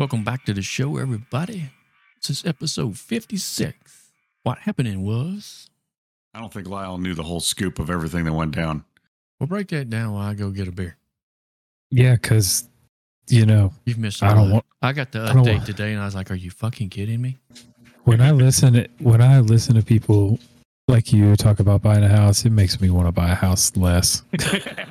Welcome back to the show, everybody. This is episode 56. What happening was, I don't think Lyle knew the whole scoop of everything that went down. we'll break that down while I go get a beer. Yeah, because you know You've missed. I don't lot. want- I got the update want- today, and I was like, "Are you fucking kidding me?" when I listen to, when I listen to people like you talk about buying a house, it makes me want to buy a house less.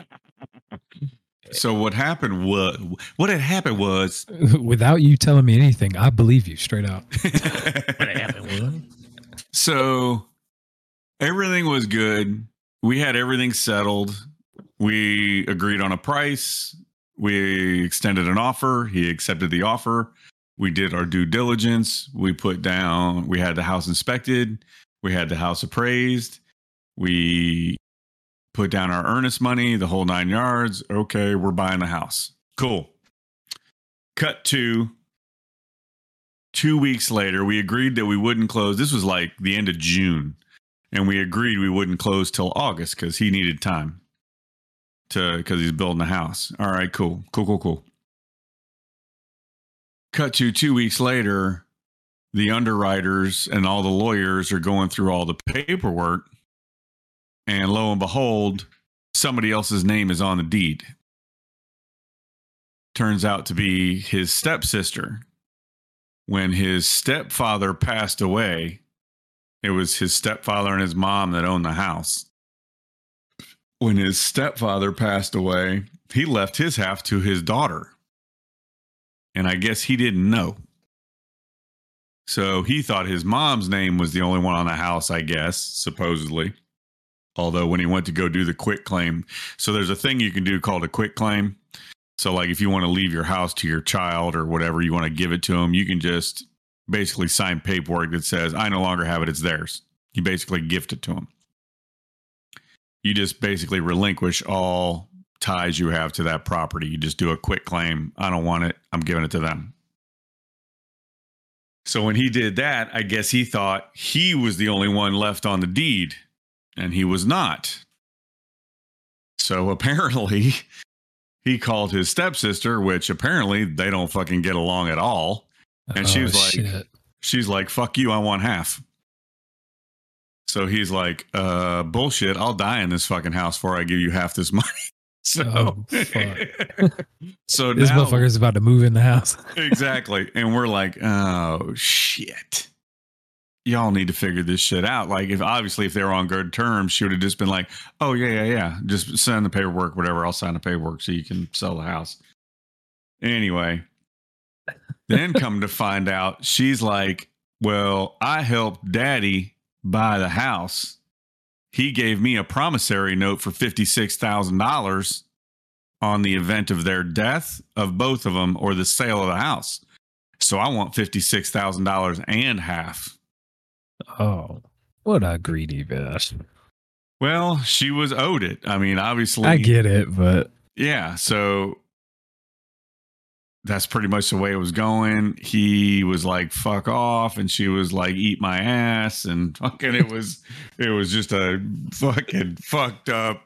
So what happened was what had happened was Without you telling me anything, I believe you straight out. What happened was, so everything was good. We had everything settled. We agreed on a price. We extended an offer. He accepted the offer. We did our due diligence. We put down, we had the house inspected. We had the house appraised. We put down our earnest money, the whole nine yards. Okay, we're buying the house. Cool. Cut to two weeks later, we agreed that we wouldn't close. This was like the end of June, and we agreed we wouldn't close till August because he needed time to because he's building a house. All right, cool, cool, cool, cool. Cut to two weeks later, the underwriters and all the lawyers are going through all the paperwork, and lo and behold, somebody else's name is on the deed. Turns out to be his stepsister when his stepfather passed away, it was his stepfather and his mom that owned the house. When his stepfather passed away, he left his half to his daughter. And I guess he didn't know. So he thought his mom's name was the only one on the house, I guess, supposedly. Although when he went to go do the quick claim, so there's a thing you can do called a quick claim. So, like, if you want to leave your house to your child or whatever, you want to give it to them, you can just basically sign paperwork that says, I no longer have it, it's theirs. You basically gift it to them. You just basically relinquish all ties you have to that property. You just do a quick claim. I don't want it. I'm giving it to them. So, when he did that, I guess he thought he was the only one left on the deed, and he was not. So, apparently, he called his stepsister, which apparently they don't fucking get along at all. And she Oh, was like- shit. She's like, fuck you, I want half. So he's like, uh, bullshit, I'll die in this fucking house before I give you half this money. So, Oh, fuck. so this now, motherfucker's about to move in the house. exactly. And we're like, oh shit. Y'all need to figure this shit out. Like, if obviously, if they were on good terms, she would have just been like, oh, yeah, yeah, yeah. Just send the paperwork, whatever. I'll sign the paperwork so you can sell the house. Anyway, then come to find out, she's like, well, I helped daddy buy the house. He gave me a promissory note for $56,000 on the event of their death of both of them or the sale of the house. So I want $56,000 and half. Oh, what a greedy bitch. Well, she was owed it. I mean, obviously. I get it, but Yeah. So that's pretty much the way it was going. He was like, fuck off. And she was like, eat my ass. And fucking, it was, it was just a fucking fucked up.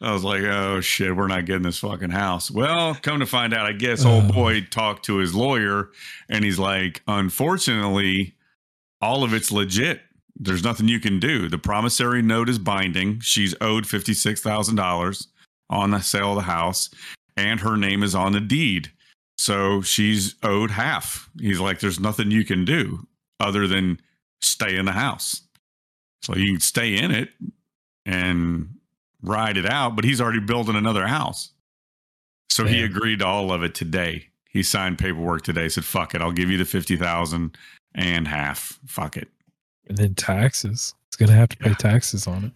I was like, oh shit, we're not getting this fucking house. Well, come to find out, I guess old boy talked to his lawyer and he's like, unfortunately, all of it's legit. There's nothing you can do. The promissory note is binding. She's owed $56,000 on the sale of the house, and her name is on the deed. So she's owed half. He's like, there's nothing you can do other than stay in the house. So you can stay in it and ride it out, but he's already building another house. So he agreed to all of it today. He signed paperwork today, said, fuck it, I'll give you the 50,000 and half. Fuck it. and then taxes. It's gonna have to pay Yeah. taxes on it.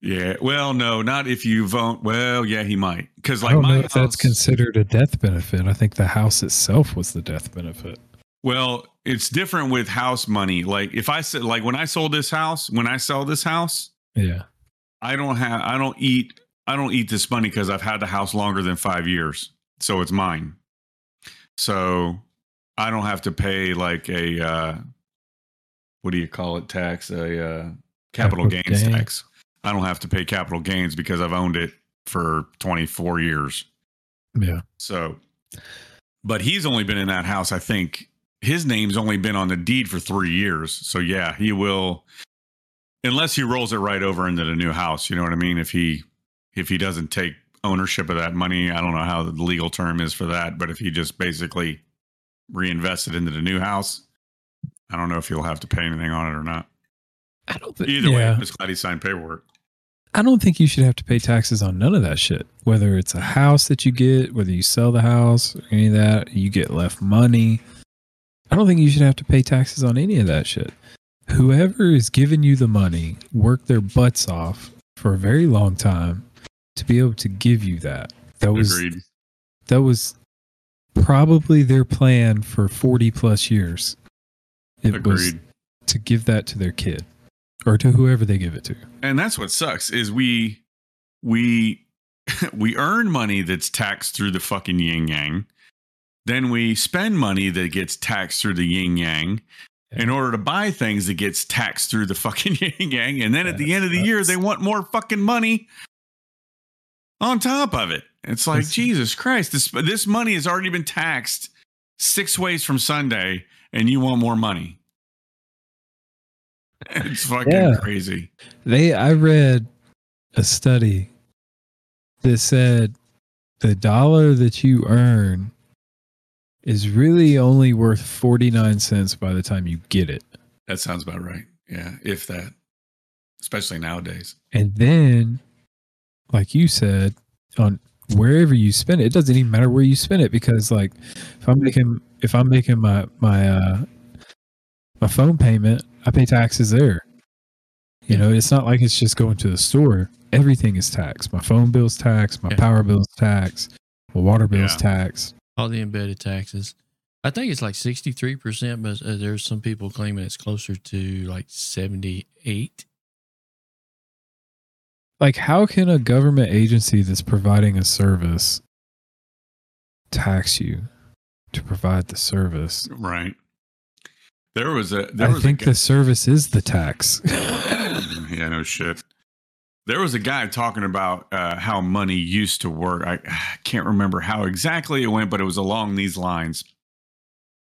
Yeah. Well, no, not if you vote. Well, yeah, he might. Because like I don't know if that's considered a death benefit. I think the house itself was the death benefit. Well, it's different with house money. Like if I said, like when I sold this house, when I sell this house, Yeah. I don't have, I don't eat, I don't eat this money because I've had the house longer than five years, so it's mine. So I don't have to pay like a, uh, what do you call it? Tax a uh, capital, Capital gains gain. tax. I don't have to pay capital gains because I've owned it for 24 years. Yeah. So, but he's only been in that house. I think his name's only been on the deed for three years. So yeah, he will, unless he rolls it right over into the new house. You know what I mean? If he if he doesn't take ownership of that money, I don't know how the legal term is for that, but if he just basically reinvested into the new house, I don't know if you'll have to pay anything on it or not. I don't think. Either yeah. way, I'm just glad he signed paperwork. I don't think you should have to pay taxes on none of that shit. Whether it's a house that you get, whether you sell the house, or any of that, you get left money. I don't think you should have to pay taxes on any of that shit. Whoever is giving you the money worked their butts off for a very long time to be able to give you that. That was Agreed. that was probably their plan for 40 plus years. It was to give that to their kid or to whoever they give it to. and that's what sucks is we we we earn money that's taxed through the fucking yin yang. Then we spend money that gets taxed through the yin yang in order to buy things that gets taxed through the fucking yin yang. And then at the end of the year they want more fucking money on top of it it's like It's- jesus christ this this money has already been taxed six ways from sunday and you want more money it's fucking Yeah. crazy They I read a study that said the dollar that you earn is really only worth 49 cents by the time you get it. That sounds about right. Yeah, if that, especially nowadays. And then like you said on wherever you spend it, it doesn't even matter where you spend it because like if I'm making if I'm making my my uh my phone payment, I pay taxes there. You know, it's not like it's just going to the store. Everything is taxed. My phone bill's taxed, my Yeah. power bill's taxed, my water bill's Yeah. taxed. all the embedded taxes. I think it's like 63%, but uh, there's some people claiming it's closer to like 78. Like how can a government agency that's providing a service tax you to provide the service? Right. There was a there I was think a the service is the tax. guy, yeah no shit. There was a guy talking about uh, how money used to work. I, I can't remember how exactly it went, but it was along these lines.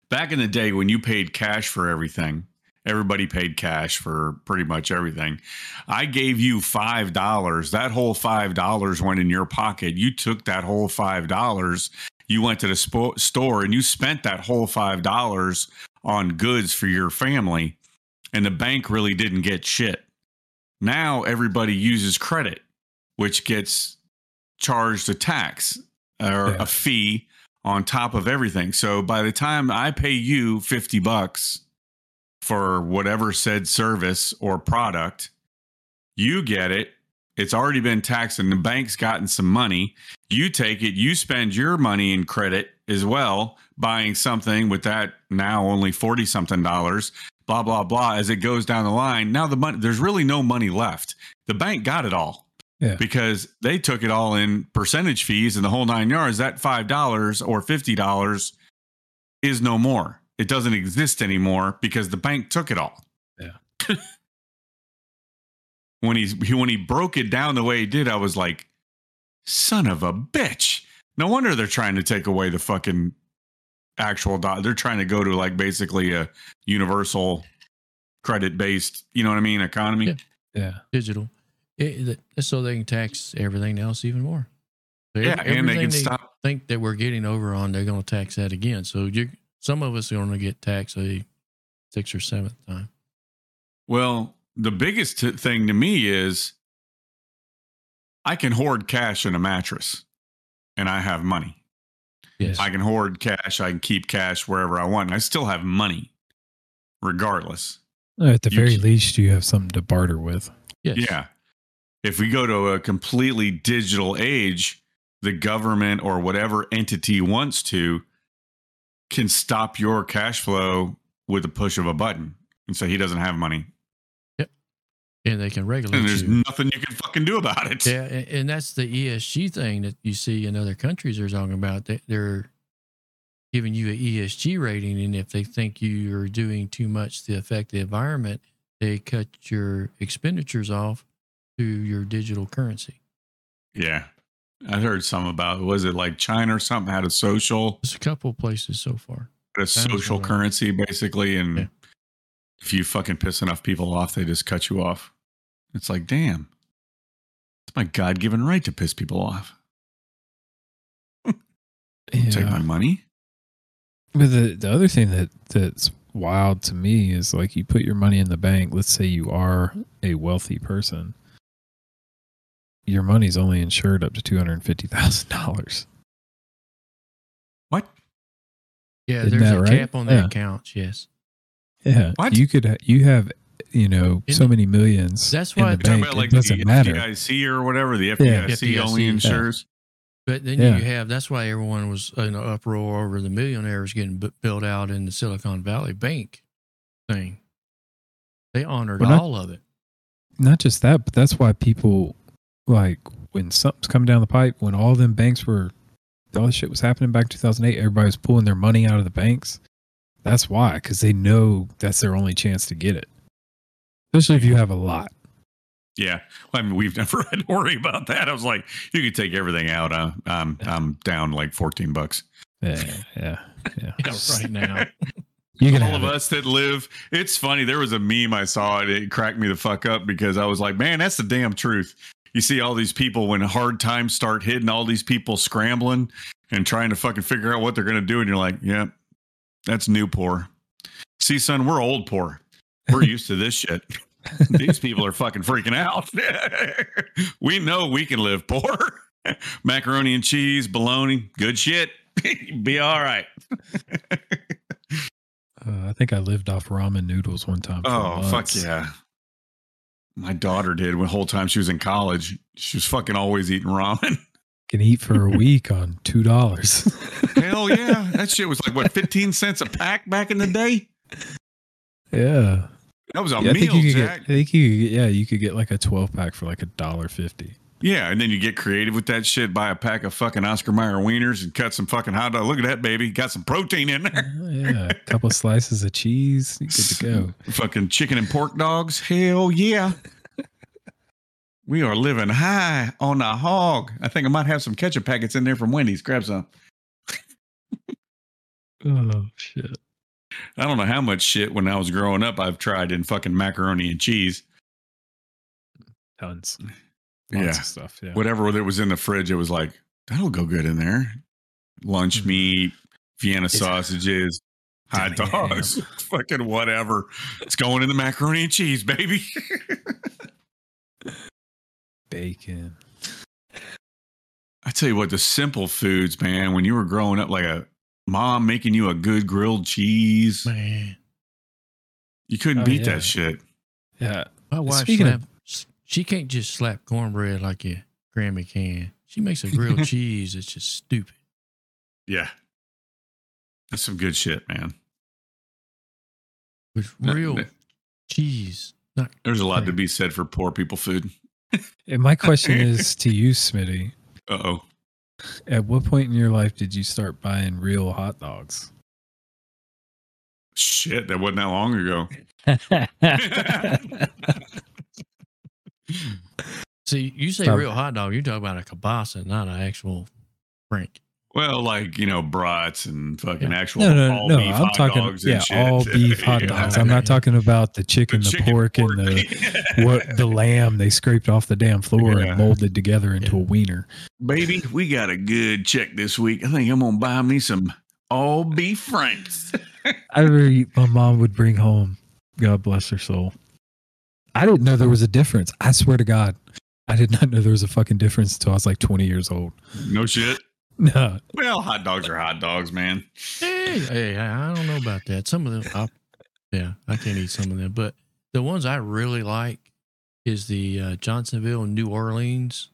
Back in the day when you paid cash for everything, everybody paid cash for pretty much everything. I gave you five dollars. That whole five dollars went in your pocket. You took that whole five dollars. You went to the spo- store and you spent that whole five dollars on goods for your family, and the bank really didn't get shit. Now everybody uses credit, which gets charged a tax or Yeah. a fee on top of everything. So by the time I pay you 50 bucks for whatever said service or product, you get it. It's already been taxed and the bank's gotten some money. You take it, you spend your money in credit as well, buying something with that now only 40 something dollars, blah, blah, blah. As it goes down the line, now the money, there's really no money left. The bank got it all Yeah. because they took it all in percentage fees and the whole nine yards. That $5 or $50 is no more. It doesn't exist anymore because the bank took it all. Yeah. when he when he broke it down the way he did, I was like, "Son of a bitch!" No wonder they're trying to take away the fucking actual dot. They're trying to go to like basically a universal credit based, you know what I mean, economy. Yeah. yeah. digital. It, it- so they can tax everything else even more. So Yeah, every- and they everything can stop. think that we're getting over on, they're going to tax that again. So you, some of us are going to get taxed a sixth or seventh time. Well, the biggest t- thing to me is I can hoard cash in a mattress and I have money. Yes. I can hoard cash. I can keep cash wherever I want. And I still have money regardless. At the You very c- least, you have something to barter with. yes. Yeah. If we go to a completely digital age, the government or whatever entity wants to can stop your cash flow with a push of a button and say he doesn't have money. Yep, and they can regulate And there's you. nothing you can fucking do about it. Yeah, a- and that's the ESG thing that you see in other countries. They're talking about They- they're giving you an ESG rating, and if they think you are doing too much to affect the environment, they cut your expenditures off to your digital currency. Yeah. I heard some about was it like China or something had a social There's a couple places so far. a social currency basically, and Yeah. if you fucking piss enough people off, they just cut you off. It's like, damn, it's my God given right to piss people off. Take my money. But the the other thing that that's wild to me is like you put your money in the bank. Let's say you are a wealthy person. Your money's only insured up to two hundred fifty thousand dollars. What? Yeah, Isn't there's a right? cap on the Yeah. accounts. Yes, Yeah, What? you could you have you know Isn't so it- many millions. That's in why the I'm talking bank. About like it doesn't the matter. FDIC or whatever. The Yeah. FDIC, only FDIC, insures. but then Yeah. you have that's why everyone was in an uproar over the millionaires getting bu- built out in the Silicon Valley Bank thing. They honored Well, not- all of it. Not just that, but that's why people like when something's coming down the pipe, when all them banks were all this shit was happening back in 2008, everybody was pulling their money out of the banks. That's why, because they know that's their only chance to get it. Especially if you have a lot. Yeah. Well, I mean, we've never had to worry about that. I was like, you could take everything out. Uh, I'm I'm down like 14 bucks. Yeah, yeah, yeah. Yeah, right now. You can all of it. us that live it's funny there was a meme i saw it it cracked me the fuck up because i was like man that's the damn truth you see all these people when hard times start hitting all these people scrambling and trying to fucking figure out what they're going to do and you're like yeah that's new poor. See son we're old poor. We're used to this shit. These people are fucking freaking out. We know we can live poor. Macaroni and cheese bologna good shit. Be all right. Uh, I think I lived off ramen noodles one time. Oh fuck yeah! My daughter did the whole time she was in college. She was fucking always eating ramen. Can eat for a week on two dollars. Hell yeah, that shit was like what fifteen cents a pack back in the day. yeah. That was a yeah I think meal, you could Jack. get. I think you. Yeah, you could get like a twelve pack for like a dollar fifty. Yeah, and then you get creative with that shit. Buy a pack of fucking Oscar Mayer wieners and cut some fucking hot dog. Look at that baby, got some protein in there. Oh, yeah, a couple slices of cheese, good to go. Fucking chicken and pork dogs. Hell yeah. We are living high on the hog. I think I might have some ketchup packets in there from Wendy's. Grab some. Oh shit! I don't know how much shit when I was growing up I've tried in fucking macaroni and cheese. Tons. Yeah. Lots of stuff. Yeah. Whatever that was in the fridge, it was like, that'll go good in there. Lunch Mhm. meat, Vienna It's- sausages, hot dogs, fucking whatever. It's going in the macaroni and cheese, baby. Bacon. I tell you what, the simple foods, man, when you were growing up, like a mom making you a good grilled cheese, Man, you couldn't Oh, beat yeah. that shit. Yeah. my wife Speaking of- slap, she can't just slap cornbread like your grandma can. She makes a grilled cheese that's just stupid. Yeah. That's some good shit, man. With real no. cheese. Not There's a lot to be said for poor people food. And my question is to you, Smitty. Uh oh. At what point in your life did you start buying real hot dogs? Shit, that wasn't that long ago. See, you say Stop. real hot dog, you talk about a kielbasa, not an actual frank. Well, like you know, brats and fucking Yeah. actual no, no, all no. beef I'm hot talking, dogs and yeah, shit. all beef hot Yeah. dogs. I'm not talking about the chicken, the, chicken pork, and the what the lamb they scraped off the damn floor Yeah. and molded together into a wiener. Baby, we got a good check this week. I think I'm gonna buy me some all beef franks. I remember my mom would bring home. God bless her soul. I didn't know there was a difference. I swear to God, I did not know there was a fucking difference until I was like 20 years old. no shit. No, Well, hot dogs are hot dogs, man. Hey, hey, I I don't know about that. Some of them, I, yeah, I can't eat some of them, but the ones I really like is the uh, Johnsonville, New Orleans.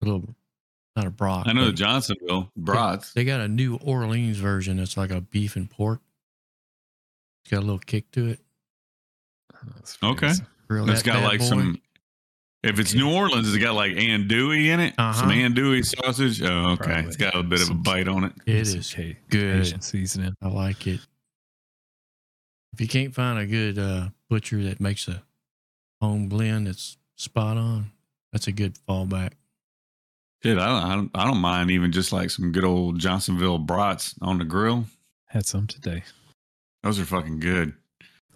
A little, not a broth. I know the Johnsonville brats. They got a New Orleans version that's like a beef and pork. It's got a little kick to it. Okay. Crazy. Grill It's that got like boy. some. If it's New Orleans, it's got like andouille in it. Some Uh-huh. andouille sausage. Oh, okay. Probably. It's got a bit of a bite on it. It Some is Ca- good. Cajun seasoning. I like it. If you can't find a good uh, butcher that makes a home blend that's spot on, that's a good fallback. Shit, I don't, I don't, I don't mind even just like some good old Johnsonville brats on the grill. Had some today. Those are fucking good.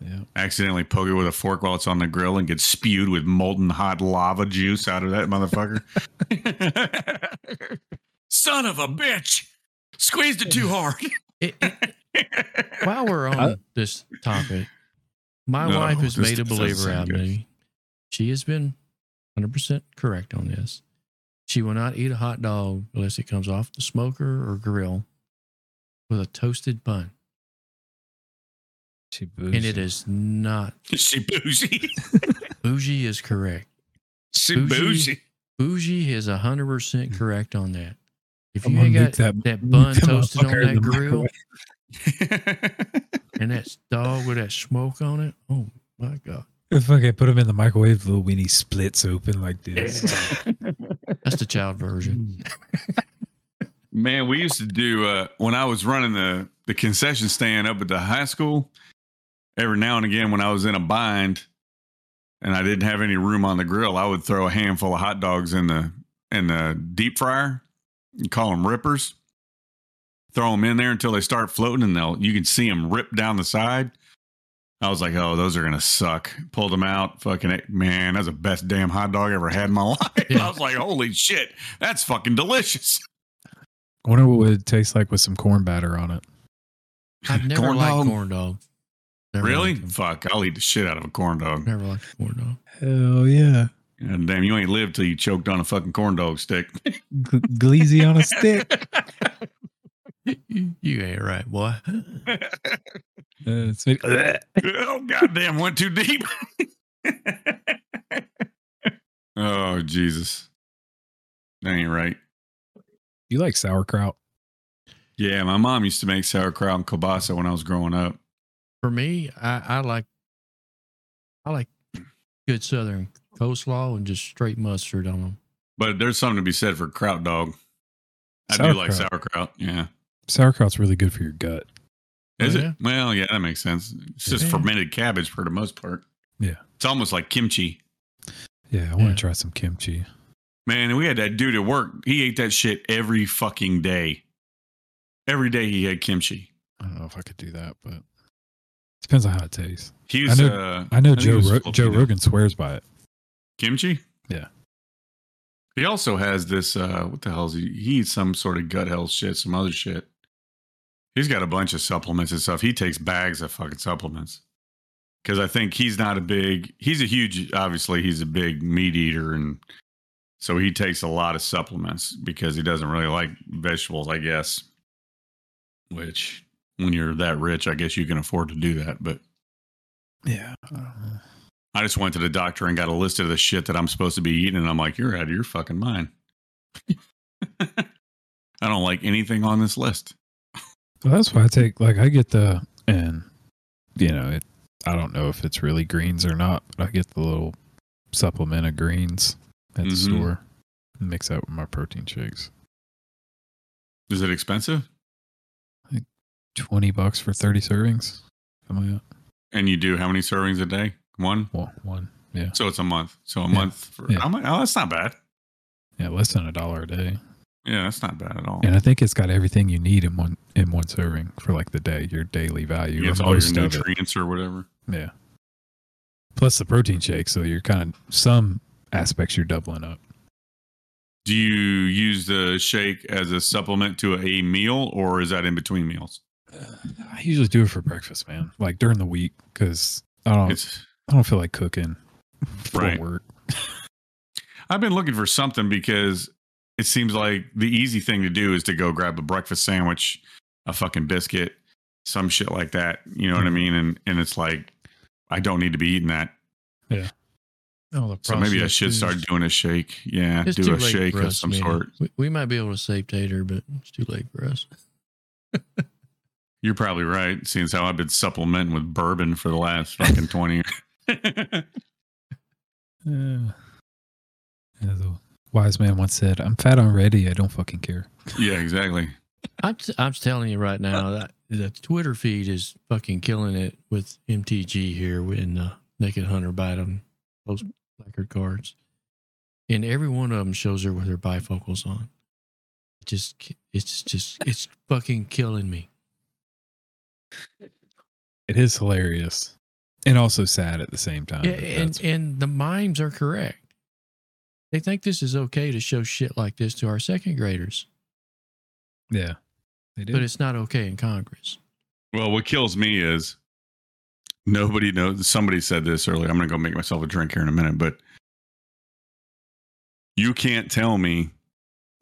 Yeah. Accidentally poke it with a fork while it's on the grill and get spewed with molten hot lava juice out of that motherfucker. Son of a bitch! Squeezed it too hard. It- it- while we're on I- this topic, my No, wife has made a believer out of me. She has been 100% correct on this. She will not eat a hot dog unless it comes off the smoker or grill with a toasted bun. She And it is not she bougie. bougie is correct. She Bougie. bougie. Bougie is 100% correct on that. If you gonna ain't got that, bun toasted on that grill and that dog with that smoke on it, oh my God. If I could put them in the microwave, little weenie splits open like this. That's the child version. Man, we used to do uh, when I was running the the concession stand up at the high school. Every now and again, when I was in a bind and I didn't have any room on the grill, I would throw a handful of hot dogs in the in the deep fryer. You call them rippers. Throw them in there until they start floating, and they'll you can see them rip down the side. I was like, "Oh, those are gonna suck." Pulled them out. Fucking man, that's the best damn hot dog I ever had in my life. Yeah. I was like, "Holy shit, that's fucking delicious." I wonder what it would taste like with some corn batter on it. I've never Corn liked dog? corn dog. Never really? Fuck, I'll eat the shit out of a corn dog. Never liked a corn dog. Hell yeah. God damn, you ain't lived till you choked on a fucking corn dog stick. G- Gleazy on a stick. you, you ain't right, boy. Uh, it's maybe- oh goddamn, went too deep. oh Jesus, that ain't right. you like sauerkraut? Yeah, my mom used to make sauerkraut and kielbasa when I was growing up. For me, I, I like I like good southern coleslaw and just straight mustard on them. But there's something to be said for kraut dog. I do like Sauerkraut. sauerkraut. Yeah. Sauerkraut's really good for your gut. Is Oh, it? Well, yeah, that makes sense. It's just Yeah. fermented cabbage for the most part. Yeah. It's almost like kimchi. Yeah, I want Yeah. to try some kimchi. Man, we had that dude at work. He ate that shit every fucking day. Every day he had kimchi. I don't know if I could do that, but depends on how it tastes. He was, I know- uh, I know he Joe Ro- Joe Rogan swears by it. kimchi. Yeah. He also has this. Uh, what the hell is he? He eats some sort of gut health shit, some other shit. He's got a bunch of supplements and stuff. He takes bags of fucking supplements because I think he's not a big. He's a huge. Obviously, he's a big meat eater, and so he takes a lot of supplements because he doesn't really like vegetables. I guess. Which, when you're that rich, I guess you can afford to do that. But Yeah. I. I just went to the doctor and got a list of the shit that I'm supposed to be eating, and I'm like, you're out of your fucking mind. I don't like anything on this list. Well, that's why I take like I get the and you know it. I don't know if it's really greens or not, but I get the little supplement of greens at the Mhm. store. and Mix that with my protein shakes. Is it expensive? Twenty bucks for thirty servings. Something like that. And you do how many servings a day? One. Well, one. Yeah. So it's a month. So a Yeah. month for. Yeah. how much- oh, that's not bad. Yeah, less than a dollar a day. Yeah, that's not bad at all. And I think it's got everything you need in one in one serving for like the day, your daily value. Or all your nutrients or whatever. Yeah. Plus the protein shake, so you're kind of some aspects you're doubling up. Do you use the shake as a supplement to a meal, or is that in between meals? I usually do it for breakfast, man. Like during the week, because I don't It's I don't feel like cooking for Right. work. I've been looking for something because it seems like the easy thing to do is to go grab a breakfast sandwich, a fucking biscuit, some shit like that. You know what I Mhm. mean? And and it's like I don't need to be eating that. Yeah. Oh, the So maybe I should start foods. doing a shake. Yeah, It's do too a late shake for of us, some man. sort. We, we might be able to save Tater, but it's too late for us. You're probably right, seeing as how I've been supplementing with bourbon for the last fucking twenty years. Yeah. As a wise man once said, "I'm fat already. I don't fucking care." yeah, exactly. I'm, t- I'm telling you right now that the Twitter feed is fucking killing it with MTG here in uh, Naked Hunter Biden post record cards. and every one of them shows her with her bifocals on. It just, it's just, it's fucking killing me. It is hilarious and also sad at the same time. Yeah, and and the mimes are correct. They think this is okay to show shit like this to our second graders, yeah, they do. but it's not okay in Congress. Well, what kills me is nobody knows. Somebody said this earlier. I'm going to go make myself a drink here in a minute, but you can't tell me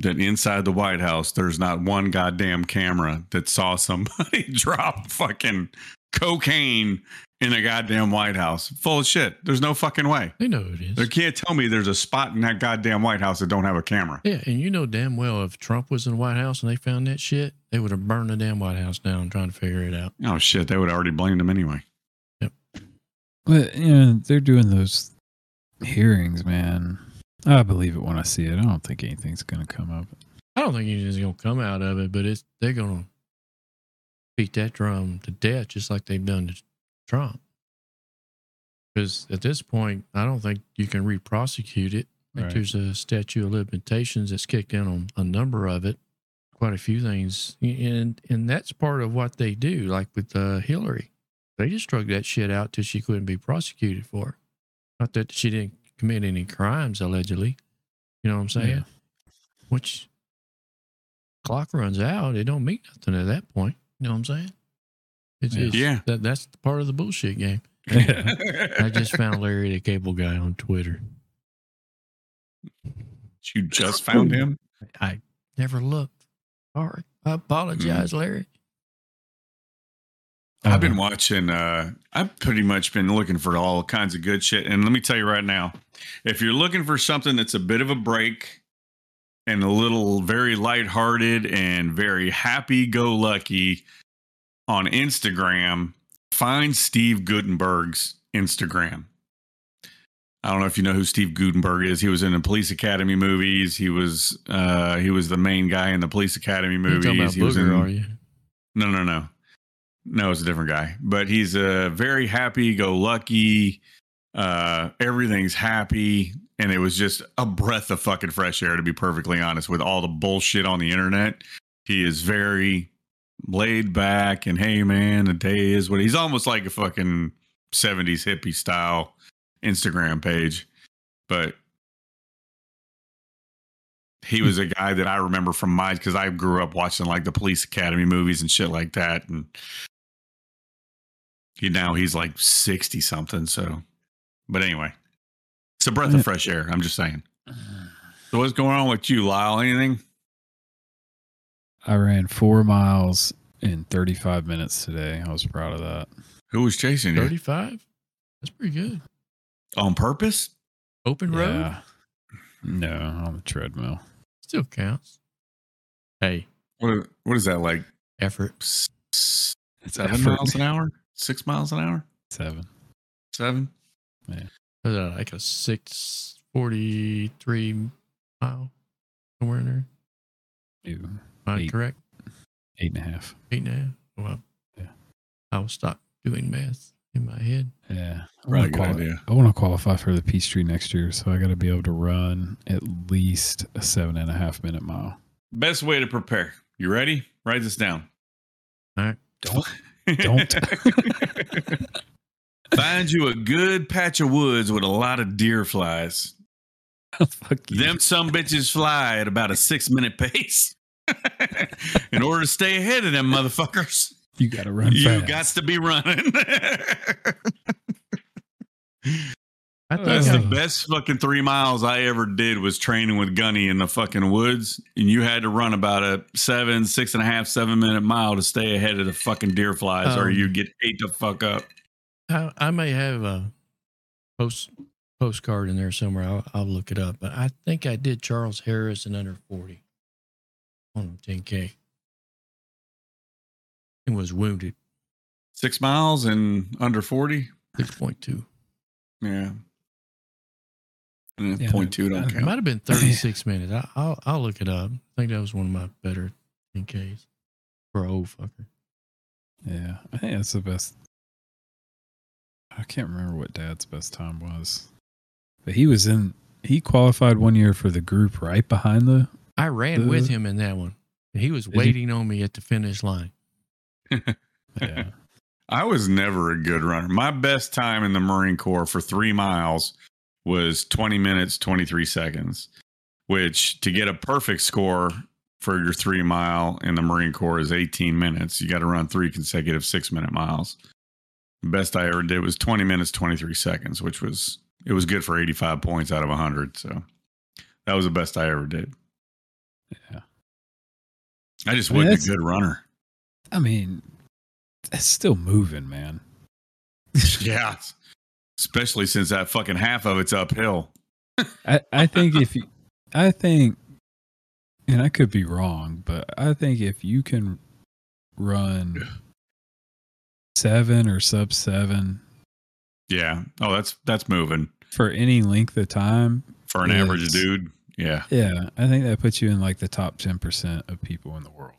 that inside the White House there's not one goddamn camera that saw somebody drop fucking cocaine in a goddamn White House. Full of shit. There's no fucking way. They know it is. They can't tell me there's a spot in that goddamn White House that don't have a camera. Yeah, and you know damn well if Trump was in the White House and they found that shit, they would have burned the damn White House down trying to figure it out. Oh shit, they would have already blamed him anyway. Yep. But you know, they're doing those hearings, man. I believe it when I see it. I don't think anything's gonna come up. I don't think anything's gonna come out of it, but it's they're gonna beat that drum to death just like they've done to Trump. Because at this point, I don't think you can re-prosecute it. Right. there's a statute of limitations that's kicked in on a number of it, quite a few things, and and that's part of what they do. Like with uh, Hillary, they just drug that shit out till she couldn't be prosecuted for. it. Not that she didn't commit any crimes allegedly. You know what I'm saying? Yeah. Which clock runs out, it don't mean nothing at that point. You know what I'm saying? It's, Yeah. it's- Yeah. that that's part of the bullshit game. Yeah. I just found Larry the Cable Guy on Twitter. you just found him. I never looked. Sorry, I apologize, mm. Larry. I've been Uh, watching. Uh, I've pretty much been looking for all kinds of good shit. And let me tell you right now, if you're looking for something that's a bit of a break and a little very lighthearted and very happy-go-lucky on Instagram, find Steve Guttenberg's Instagram. I don't know if you know who Steve Guttenberg is. He was in the Police Academy movies. He was uh, he was the main guy in the Police Academy You're movies. talking about he Booger, in, are you? no, no, no. No, it's a different guy. But he's a very happy go lucky. Uh, everything's happy. And it was just a breath of fucking fresh air, to be perfectly honest, with all the bullshit on the internet. He is very laid back and hey man, the day is what he's almost like a fucking 70s hippie style Instagram page. But he was a guy that I remember from my because I grew up watching like the police academy movies and shit like that. And he now he's like 60 something. So but anyway. It's a breath of fresh air. I'm just saying. So what's going on with you, Lyle? Anything? I ran four miles in 35 minutes today. I was proud of that. Who was chasing you? 35? That's pretty good. On purpose? Open road No, on the treadmill. still counts. Hey, What what is that like? effort. s- s- It's Seven effort. miles an hour? Six miles an hour? Seven. Seven? Yeah. Was that like a 643 mile? Somewhere in there? Ew. Am I Eight. correct? Eight and a half. Eight and a half? Well, Yeah. I will stop doing math in my head. Yeah. I Really want good to idea. I want to qualify for the Peachtree next year, so I got to be able to run at least a seven and a half minute mile. Best way to prepare. You ready? Write this down. All right. Don't. Don't. Find you a good patch of woods with a lot of deer flies. Oh, fuck you. Them some bitches fly at about a six minute pace. In order to stay ahead of them motherfuckers, You got to run you got to be running. I think That's I, the best fucking three miles I ever did was training with Gunny in the fucking woods. And you had to run about a seven, six and a half, seven minute mile to stay ahead of the fucking deer flies or Um, you'd get ate the fuck up. I, I may have a post postcard in there somewhere. I'll, I'll look it up. But I think I did Charles Harris in under 40 on 10K and was wounded Six miles and under 40. 6.2. Yeah, point two don't I- It might have been 36 minutes. I, I'll, I'll look it up. I think that was one of my better 10Ks for an old fucker. Yeah, I think that's the best. I can't remember what Dad's best time was, but he was in he qualified one year for the group right behind the. I ran with Uh, him in that one. He was Did you- waiting on me at the finish line. Yeah. I was never a good runner. My best time in the Marine Corps for three miles was 20 minutes, 23 seconds, which to get a perfect score for your three mile in the Marine Corps is 18 minutes. You got to run three consecutive six minute miles. Best I ever did was 20 minutes, 23 seconds, which was, it was good for 85 points out of 100. So that was the best I ever did. Yeah. I just I mean, wasn't a good runner. I mean, it's still moving, man. Yeah. Especially since that fucking half of it's uphill. I, I think if you, I think, and I could be wrong, but I think if you can run seven or sub seven Yeah. Oh, that's that's moving for any length of time, for an average dude. Yeah. yeah, I think that puts you in like the top 10% of people in the world.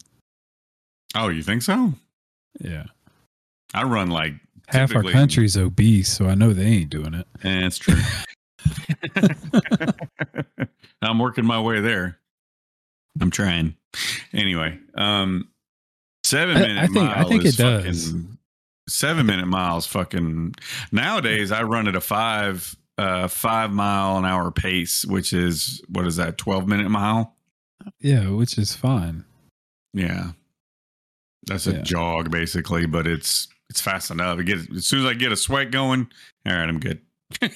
Oh, you think so? Yeah. I run like Half our country's obese, so I know they ain't doing it. That's true. I'm working my way there. I'm trying. Anyway, um, seven I- minute I think- I mile think is it does. fucking- Seven minute miles, fucking. Nowadays, I run at a five, uh, five mile an hour pace, which is what is that? Twelve minute mile. Yeah, which is fine. Yeah. That's a Yeah. jog basically, but it's it's fast enough. It gets as soon as I get a sweat going, all right, I'm good.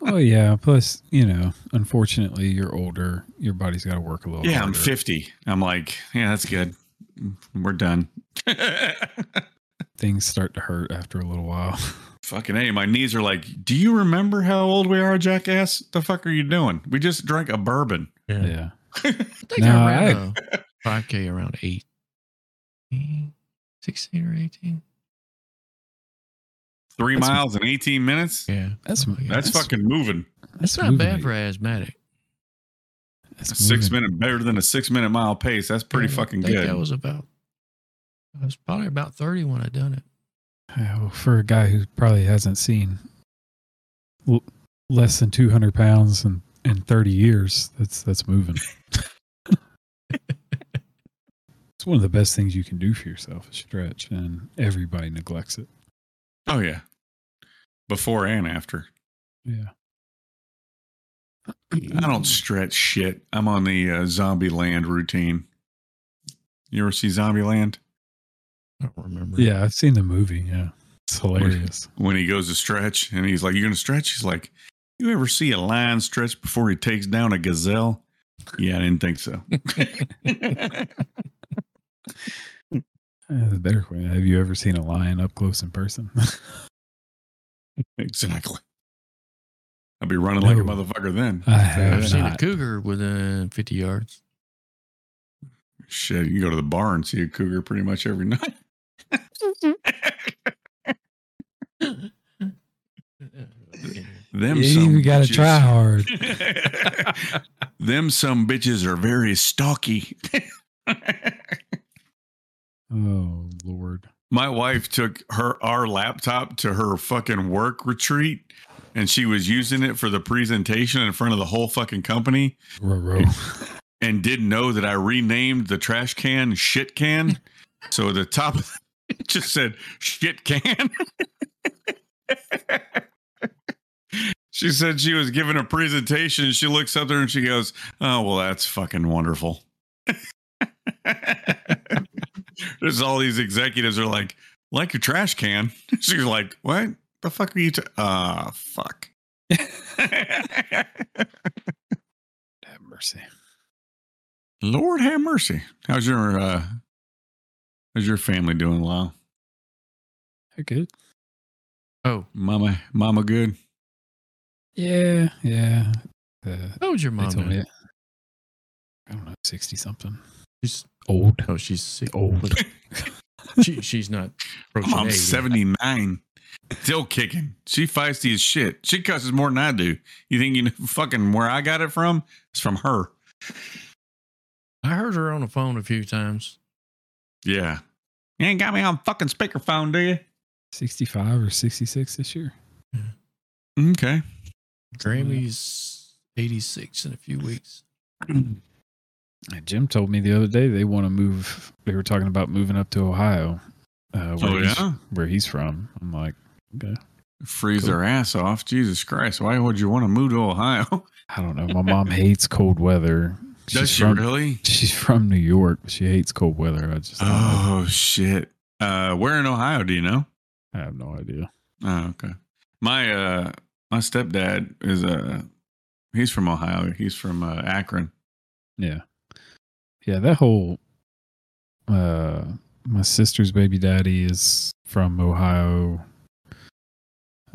Oh yeah. Plus, you know, unfortunately, you're older. Your body's got to work a little. Yeah, I'm 50. I'm like, yeah, that's good. We're done. Things start to hurt after a little while. Fucking hey, my knees are like, do you remember how old we are, jackass? The fuck are you doing? We just drank a bourbon. yeah. I think No, I ran a 5K around 8, 16 or 18. Three That's- miles in 18 minutes? Yeah. That's- something. That's That's- fucking moving. That's not moving bad like- for asthmatic. that's A six moving. minute better than a six minute mile pace. That's pretty Yeah, fucking think good. That was about, I was probably about 30 when I done it. Yeah, well, for a guy who probably hasn't seen l- less than 200 pounds in, in 30 years, that's that's moving. it's one of the best things you can do for yourself, a stretch, and everybody neglects it. Oh yeah. Before and after. Yeah. I don't stretch shit. I'm on the uh, Zombieland routine. You ever see Zombieland? I don't remember. Yeah, I've seen the movie. Yeah. It's hilarious. When he goes to stretch and he's like, You're gonna stretch? He's like, You ever see a lion stretch before he takes down a gazelle? Yeah, I didn't think so. Uh, the better way. Have you ever seen a lion up close in person? exactly. I'll be running like a motherfucker then. I have I've seen a cougar within 50 yards. Shit, you can go to the bar and see a cougar pretty much every night. Them Yeah, some you got to bitches- try hard. Them some bitches are very stalky. Oh, Lord. My wife took her our laptop to her fucking work retreat and she was using it for the presentation in front of the whole fucking company and didn't know that I renamed the trash can shit can. So the top it just said shit can. she said she was giving a presentation she looks up there and she goes, Oh, well, that's fucking wonderful. There's all these executives are like, like your trash can. She's like, what the fuck are you? Ta- Ah, fuck. have mercy. Lord have mercy. How's your uh how's your family doing, Lyle? They're good. Oh, Mama mama good? Yeah, yeah. Uh, how old's your mom? told now? me, I don't know, 60 something. She's, Old. oh, she's sick. Old. She, she's not approaching Mom's 79. Still kicking. She feisty as shit. She cusses more than I do. You think you know fucking where I got it from? It's from her. I heard her on the phone a few times. Yeah. You ain't got me on fucking speakerphone, do you? 65 or 66 this year. Okay. Grammy's 86 in a few weeks. Jim told me the other day they want to move. They were talking about moving up to Ohio, uh, where, Oh he's, where he's from. I'm like, okay. freeze Cool. their ass off. Jesus Christ, why would you want to move to Ohio? I don't know. My mom hates cold weather. Does She's she from, really? She's from New York, she hates cold weather. I just. Oh shit. Uh, where in Ohio do you know? I have no idea. Oh, okay. My uh, my stepdad is uh, he's from Ohio. He's from uh, Akron. Yeah. Yeah, that whole uh my sister's baby daddy is from Ohio.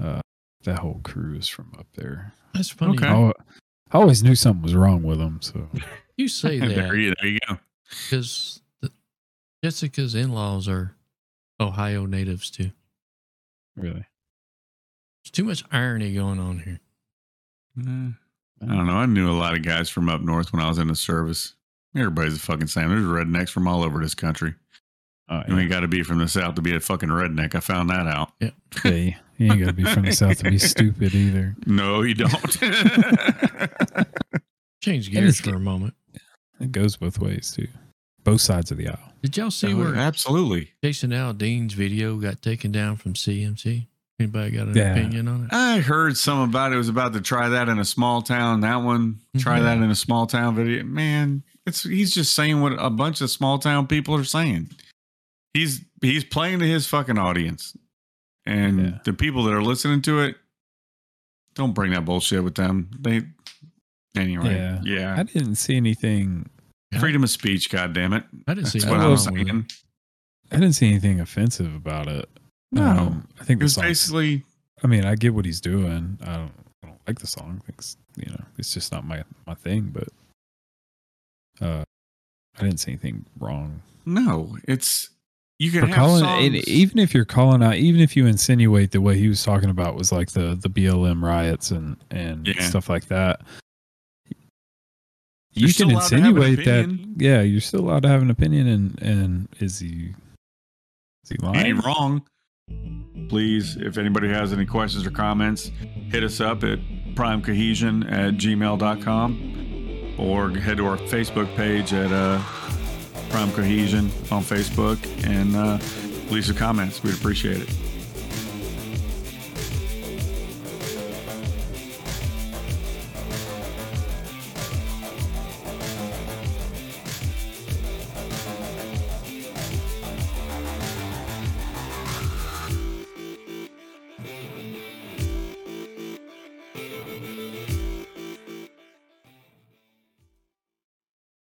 Uh that whole crew is from up there. That's funny. Okay. I, I always knew something was wrong with them, so You say there, that you, there you go. because Jessica's in laws are Ohio natives too. really. There's too much irony going on here. Uh, I don't know. I knew a lot of guys from up north when I was in the service. Everybody's the fucking same. There's rednecks from all over this country. Oh, You yeah. ain't got to be from the south to be a fucking redneck. I found that out. yeah, you you ain't gotta be from the south to be stupid either. No, you don't. Change gears for a moment. It goes both ways too. Both sides of the aisle. Did y'all see where Absolutely. Jason Aldean's video got taken down from CMT? Anybody got an Yeah. opinion on it? I heard some about it. It was about to try that in a small town. That one, try Mhm. that in a small town video. Man, it's he's just saying what a bunch of small town people are saying. He's he's playing to his fucking audience, and Yeah. the people that are listening to it, don't bring that bullshit with them. They anyway, Yeah. yeah. I didn't see anything Freedom of speech, God damn it. I didn't see That's what I'm with it. saying. I didn't see anything offensive about it. No, Um, I think it was song's basically I mean, I get what he's doing. I don't, I don't like the song. It's you know, it's just not my my thing. But uh, I didn't see anything wrong. no. It's you can calling, and even if you're calling out, even if you insinuate the way he was talking about was like the the BLM riots and and Yeah. stuff like that. You're You can allowed to have an insinuate that, yeah, you're still allowed to have an opinion, and and is he is he He lying? ain't wrong. Please, if anybody has any questions or comments, hit us up at primecohesion at gmail.com or head to our Facebook page at uh, Prime Cohesion on Facebook and uh, leave some comments. We'd appreciate it.